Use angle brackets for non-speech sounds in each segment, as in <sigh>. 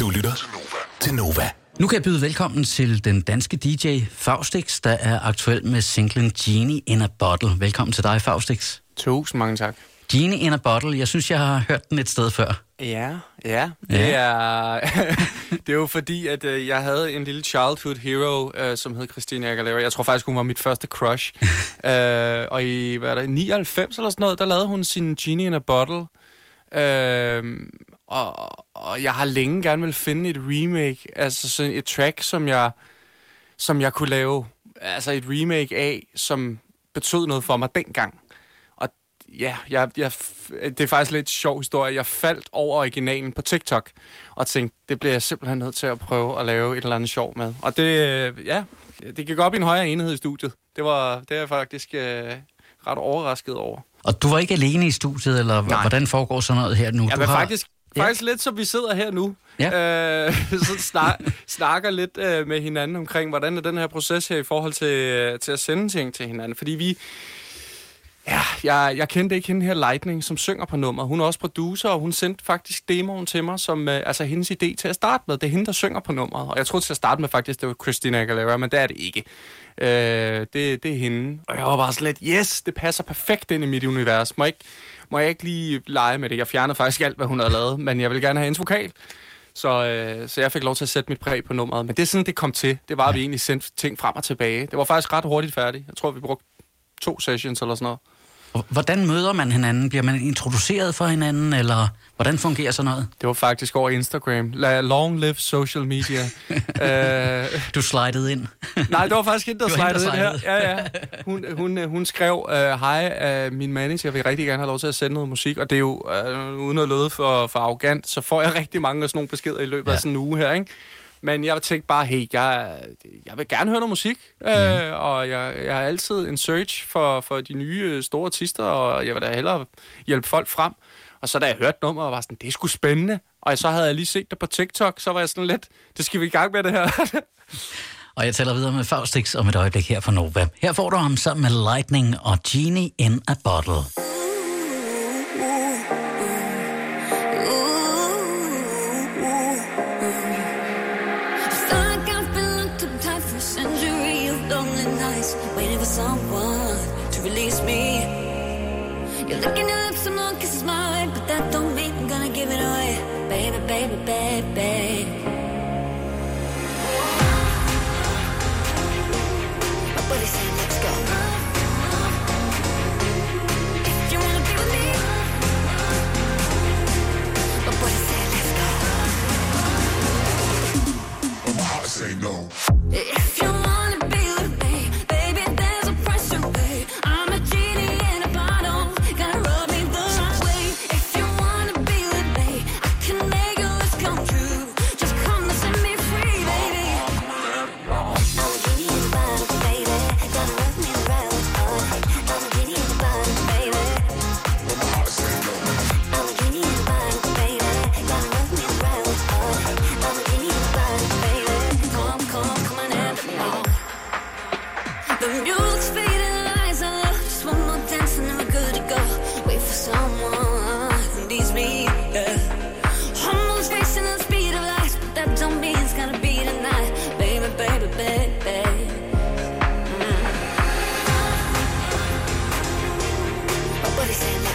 Du lytter til Nova. Nu kan jeg byde velkommen til den danske DJ Faustix, der er aktuel med singlen Genie in a Bottle. Velkommen til dig, Faustix. Tusind mange tak. Genie in a Bottle, jeg synes, jeg har hørt den et sted før. Ja, ja. Det, Ja. Er, <laughs> det er jo fordi, at øh, jeg havde en lille childhood hero, øh, som hed Christina Aguilera. Jeg tror faktisk, hun var mit første crush. <laughs> øh, og i hvad er det, 99 eller sådan noget, der lavede hun sin Genie in a Bottle. Øh, og, og jeg har længe gerne vil finde et remake, altså sådan et track, som jeg, som jeg kunne lave, altså et remake af, som betød noget for mig dengang. Og ja, jeg, jeg, det er faktisk lidt sjov historie. Jeg faldt over originalen på TikTok, og tænkte, det bliver jeg simpelthen nødt til at prøve at lave et eller andet sjov med. Og det, ja, det gik op i en højere enhed i studiet. Det var, det er jeg faktisk øh, ret overrasket over. Og du var ikke alene i studiet, eller Nej. hvordan foregår sådan noget her nu? Ja, du men har... faktisk, Ja. faktisk lidt som vi sidder her nu. Ja. Øh, <laughs> så snak, snakker lidt øh, med hinanden omkring, hvordan er den her proces her i forhold til, øh, til at sende ting til hinanden. Fordi vi... Ja, jeg, jeg kendte ikke hende her Lightning, som synger på nummer. Hun er også producer, og hun sendte faktisk demoen til mig, som øh, altså hendes idé til at starte med. Det er hende, der synger på nummeret. Og jeg troede til at starte med faktisk, det var Christina Aguilera, men det er det ikke. Øh, det, det er hende. Og jeg var bare lidt, yes, det passer perfekt ind i mit univers. Må ikke, må jeg ikke lige lege med det? Jeg fjernede faktisk alt, hvad hun havde lavet, men jeg vil gerne have hendes vokal. Så, øh, så jeg fik lov til at sætte mit præg på nummeret. Men det er sådan, det kom til. Det var, at vi egentlig sendte ting frem og tilbage. Det var faktisk ret hurtigt færdigt. Jeg tror, vi brugte to sessions eller sådan noget. Hvordan møder man hinanden? Bliver man introduceret for hinanden, eller hvordan fungerer sådan noget? Det var faktisk over Instagram. Long live social media. <laughs> øh, Du slidede ind. nej, det var faktisk hende, der slidede ind her. Ja, ja. Hun, hun, hun skrev, øh, hej, uh, min manager, jeg vil rigtig gerne have lov til at sende noget musik, og det er jo, uh, uden at løde for, for arrogant, så får jeg rigtig mange af sådan nogle beskeder i løbet ja. Af sådan en uge her, ikke? Men jeg tænkte bare, hey, jeg, jeg vil gerne høre noget musik, mm. Mhm. øh, og jeg, jeg har altid en search for, for de nye store artister, og jeg vil da hellere hjælpe folk frem. Og så da jeg hørte nummeret, var sådan, det er sgu spændende. Og så havde jeg lige set det på TikTok, så var jeg sådan lidt, det skal vi i gang med det her. <laughs> Og jeg taler videre med Faustix om et øjeblik her for Nova. Her får du ham sammen med Lightning og Genie in a Bottle. Waiting for someone to release me. You're licking your lips, I'm long kisses mine, that don't mean I'm gonna give it away, baby, baby, baby.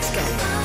Let's go.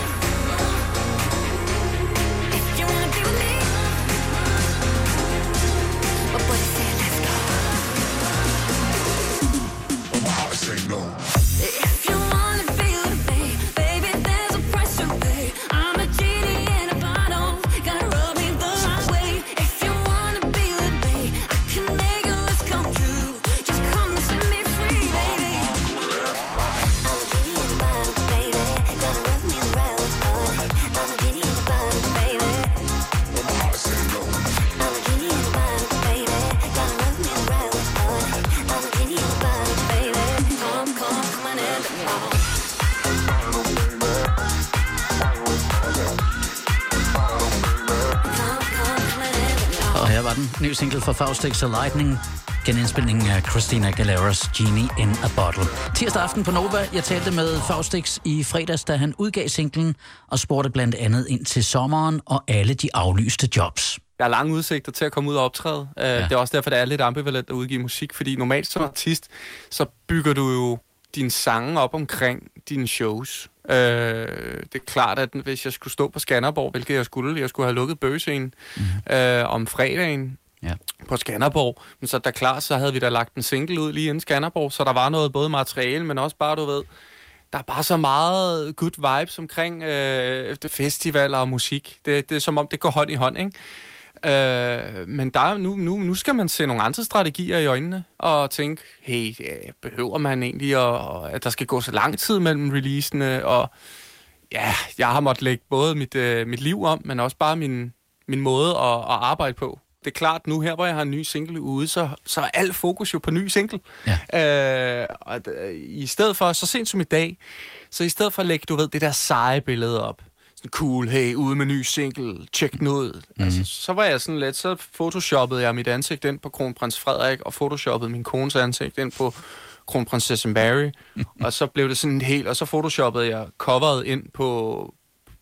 Og her var den ny single fra Faustix og Lightning. Genindspilningen af Christina Aguilera's Genie in a Bottle. Tirsdag aften på Nova. Jeg talte med Faustix i fredags, da han udgav singlen og spurgte blandt andet ind til sommeren og alle de aflyste jobs. jeg har lange udsigter til at komme ud og optræde. Uh, ja. Det er også derfor, det er lidt ambivalent at udgive musik, fordi normalt som artist, så bygger du jo dine sange op omkring dine shows. Uh, det er klart, at hvis jeg skulle stå på Skanderborg, hvilket jeg skulle, jeg skulle have lukket bøgescenen mm. uh, om fredagen, Ja. på Skanderborg. Men så da klart, så havde vi da lagt en single ud lige inden Skanderborg, så der var noget både materiale, men også bare, du ved, der er bare så meget good vibes omkring øh, festivaler og musik. Det, det er som om, det går hånd i hånd, ikke? Øh, men der, er- nu, nu, nu skal man se nogle andre strategier i øjnene og tænke, hey, ja, behøver man egentlig, at, at der skal gå så lang tid mellem releasene, og ja, jeg har måttet lægge både mit, øh, mit liv om, men også bare min, min måde at, at arbejde på. Det er klart, nu her, hvor jeg har en ny single ude, så, så er alt fokus jo på ny single. Ja. Øh, og d- i stedet for, så sent som i dag, så i stedet for at lægge, du ved, det der seje billede op, sådan cool, hey, ude med ny single, tjek den ud. Mm-hmm. Altså, så var jeg sådan lidt, så photoshoppede jeg mit ansigt ind på kronprins Frederik, og photoshoppede min kones ansigt ind på kronprinsesse Mary, <laughs> og så blev det sådan helt, og så photoshoppede jeg coveret ind på,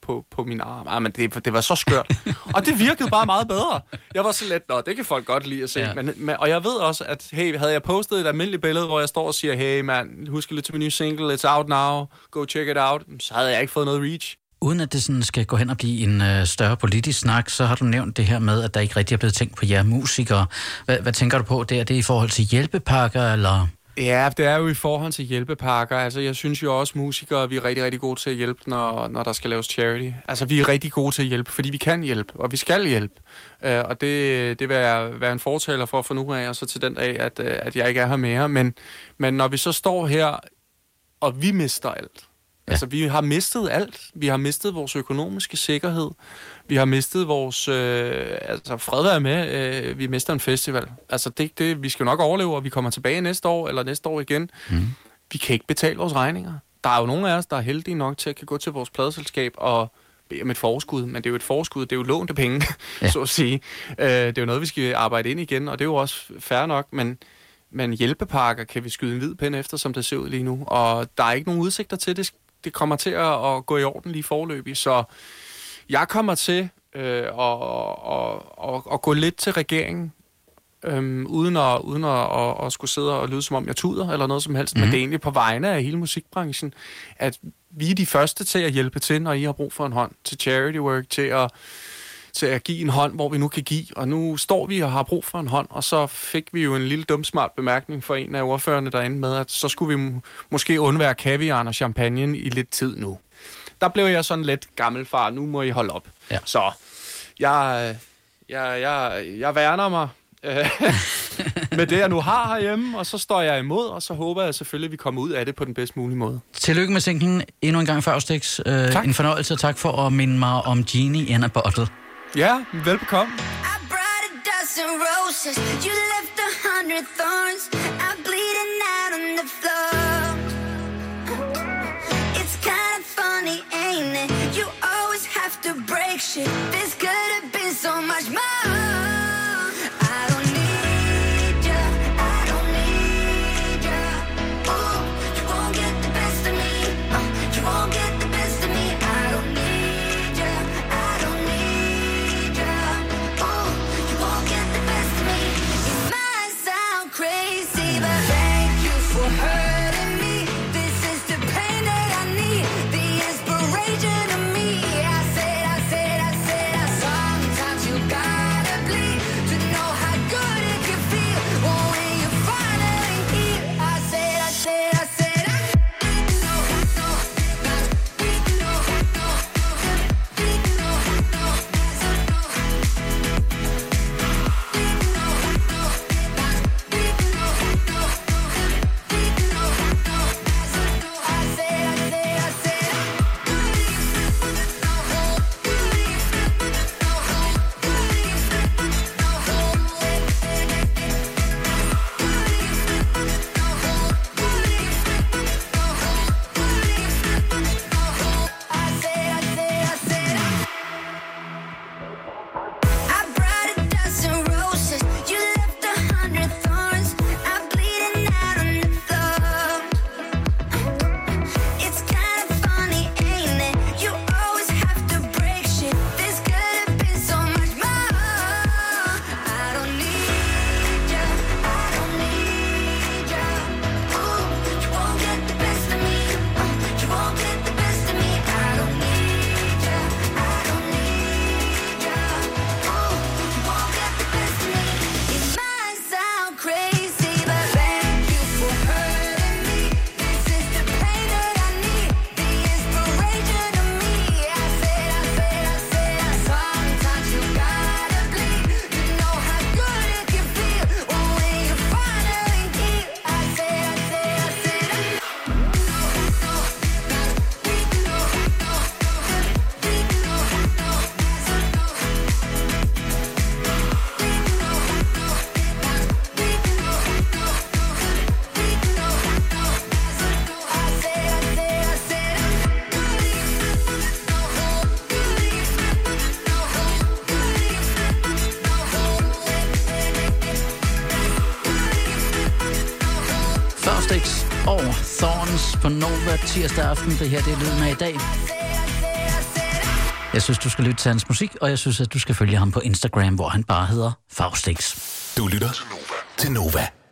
på, på min arm. Ah, men det, det var så skørt. og det virkede bare meget bedre. Jeg var så lidt, nå, det kan folk godt lide at se. Ja. Men, men, og jeg ved også, at hey, havde jeg postet et almindeligt billede, hvor jeg står og siger, hey mand, husk lidt til min nye single, it's out now, go check it out, så havde jeg ikke fået noget reach. Uden at det sådan skal gå hen og blive en øh, større politisk snak, så har du nævnt det her med, at der ikke rigtig er blevet tænkt på jer musikere. Hvad, hvad tænker du på? Det er det i forhold til hjælpepakker, eller... Ja, det er jo i forhold til hjælpepakker. Altså, jeg synes jo også, musikere vi er rigtig, rigtig gode til at hjælpe, når, når der skal laves charity. Altså, vi er rigtig gode til at hjælpe, fordi vi kan hjælpe, og vi skal hjælpe. Uh, og det, det vil jeg være en fortaler for for nu af, og så til den dag, at, øh, at jeg ikke er her mere. Men, men når vi så står her, og vi mister alt. Ja. Altså, vi har mistet alt. Vi har mistet vores økonomiske sikkerhed. Vi har mistet vores... Øh, altså, fred være med, øh, vi mister en festival. Altså, det, det, vi skal jo nok overleve, og vi kommer tilbage næste år, eller næste år igen. Mm. Vi kan ikke betale vores regninger. Der er jo nogle af os, der er heldige nok til at kan gå til vores pladeselskab og bede om et forskud, men det er jo et forskud, det er jo lånte penge, <laughs> ja. så at sige. Øh, det er jo noget, vi skal arbejde ind igen, og det er jo også fair nok, men, men hjælpepakker kan vi skyde en hvid pind efter, som det ser ud lige nu, og der er ikke nogen udsigter til, det, det kommer til at, at gå i orden lige forløbig, så jeg kommer til øh, at, at, at, at gå lidt til regeringen, øhm, uden, at, uden at, at, at skulle sidde og lyde som om jeg tuder eller noget som helst, mm. men det er egentlig på vegne af hele musikbranchen, at vi er de første til at hjælpe til, når I har brug for en hånd til charity work, til at, til at give en hånd, hvor vi nu kan give. Og nu står vi og har brug for en hånd, og så fik vi jo en lille dumsmart bemærkning fra en af ordførerne derinde med, at så skulle vi må- måske undvære kaviaren og champagne i lidt tid nu. Der blev jeg sådan lidt gammelfar, nu må I holde op. Ja. Så jeg, jeg, jeg, jeg værner mig øh, <laughs> med det, jeg nu har herhjemme, og så står jeg imod, og så håber jeg selvfølgelig, at vi kommer ud af det på den bedst mulige måde. Tillykke med singlen endnu en gang, Faustix. Øh, Tak. en fornøjelse, og tak for at minde mig om Genie in a Bottle. Ja, velbekomme. I brought a dozen roses. You left a hundred thorns. I'm bleeding out on the floor. It's kind of funny, ain't it? You always have to break shit. This could have been so much more. Faustix og Thorns på Nova tirsdag aften. Det her det er lyden af i dag. Jeg synes, du skal lytte til hans musik, og jeg synes, at du skal følge ham på Instagram, hvor han bare hedder Faustix. Du lytter til Nova. til Nova.